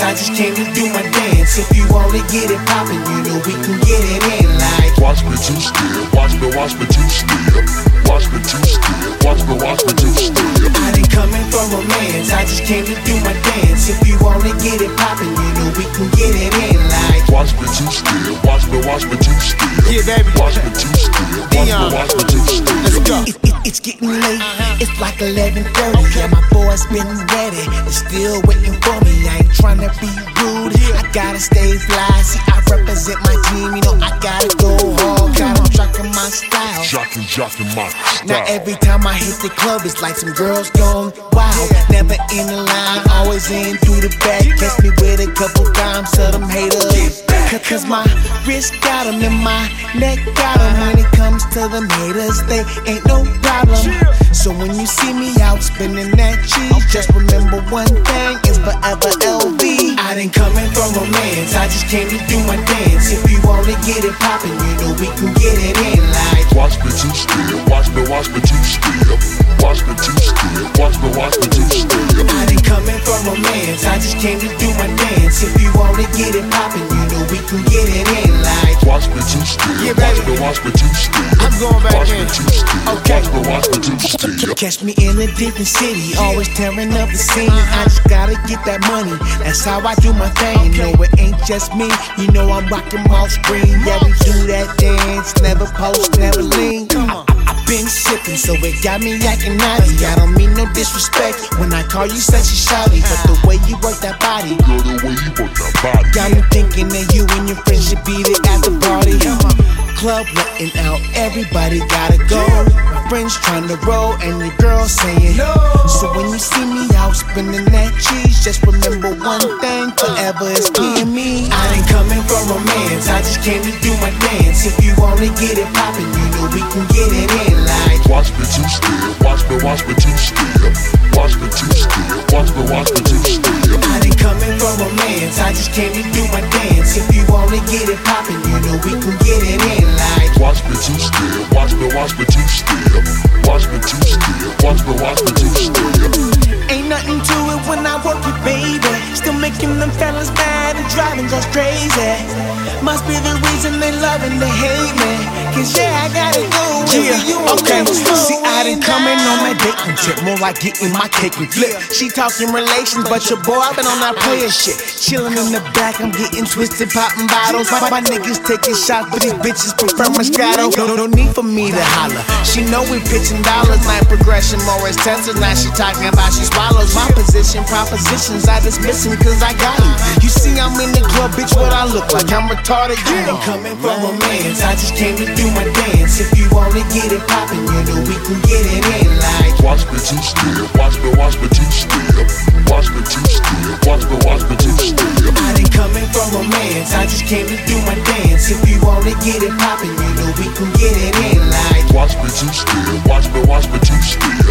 I just came to do my dance. If you wanna get it poppin', you know we can get it in like. Watch me two step, watch me, watch me two step, watch me two step, watch me, watch me two step. I didn't come in for romance, I just came to do my dance. If you wanna get it poppin', you know we can get it in like. Watch me two step, watch me, watch me two step. Yeah, baby. Watch me two step, watch me, watch me two step. Let's go. It, it, it's getting late, it's like 11.30 Yeah, my boy's been ready, they're still waiting for me. I ain't tryna be rude, I gotta stay fly. See, I represent my team, you know I gotta go hard. Gotta in my style. Jockin', jockin' my Now every time I hit the club, it's like some girls gone wild. Never in the line, always in through the back. Catch me with a couple dimes, tell them haters. Cause my wrist got 'em and my neck got got 'em. When it comes to them haters, they ain't no problem. So when you see me out spinning that cheese, just remember one thing, it's forever LV. I didn't come in for romance, I just came to do my dance. If you wanna get it poppin', you know we can get it in like. Watch me two step, watch me, watch me two step, watch me two step, watch me, watch me two step. I didn't come in for romance, I just came to do my dance. If you wanna get it poppin', you know we can get it in me two step, Yeah, watch baby. me, watch me two step. I'm going back Watch in. me two step, Okay. watch me, watch me two step. Catch me in a different city, always tearing up the scene. I just gotta get that money, that's how I do my thing. No, it ain't just me, you know I'm rocking my screen. Yeah, we do that dance, never post, so it got me acting naughty. I don't mean no disrespect when I call you such a shouty, but the way you work that body. Girl, the way you work that body. Got me thinking that you and your friends should be there at the party. Club letting out, everybody gotta go. My friends trying to roll, and your girl saying no. So when you see me out spinning that cheese, just remember one thing: forever is me and me. I ain't coming for romance, I just came to do my dance. If you wanna get it poppin', you know we can get it in like. Watch me two step, watch me, watch me two step, watch me two step, watch me, watch me two step. I didn't come in for romance, I just came to do my dance. If you wanna get it poppin', you know we can get it in like. Watch me two step, watch me, watch me two step, watch me two step, watch me, watch me two step. Ain't nothing to it when I work it, baby. Still making them fellas mad driving just crazy. Must be the reason they love and they hate me. Cause yeah, I gotta go. Yeah, okay. See, I didn't come in on my dating tip, more like getting my cake and flip. She talking relations, but your boy, I've been on that player shit. Chilling in the back, I'm getting twisted, popping bottles. My, my niggas taking shots, but these bitches prefer Moscato. No, no, no need for me to holler. She know we pitching dollars, night progression, more as Tesla. Now she talking about she swallows my position, propositions. I dismiss 'em cause I got You You see, I'm in the club, bitch, what I look like? I'm retarded. You ain't coming from romance. I just came to do my dance. If you wanna get it poppin', you know we can get it in like. Watch me two step, watch me, watch me two step, watch me two step, watch me, watch me two step. I didn't come in from romance, I just came to do my dance. If you wanna get it poppin', you know we can get it in like. Watch me two step, watch me, watch me two step, watch me two step, watch me, watch me two step.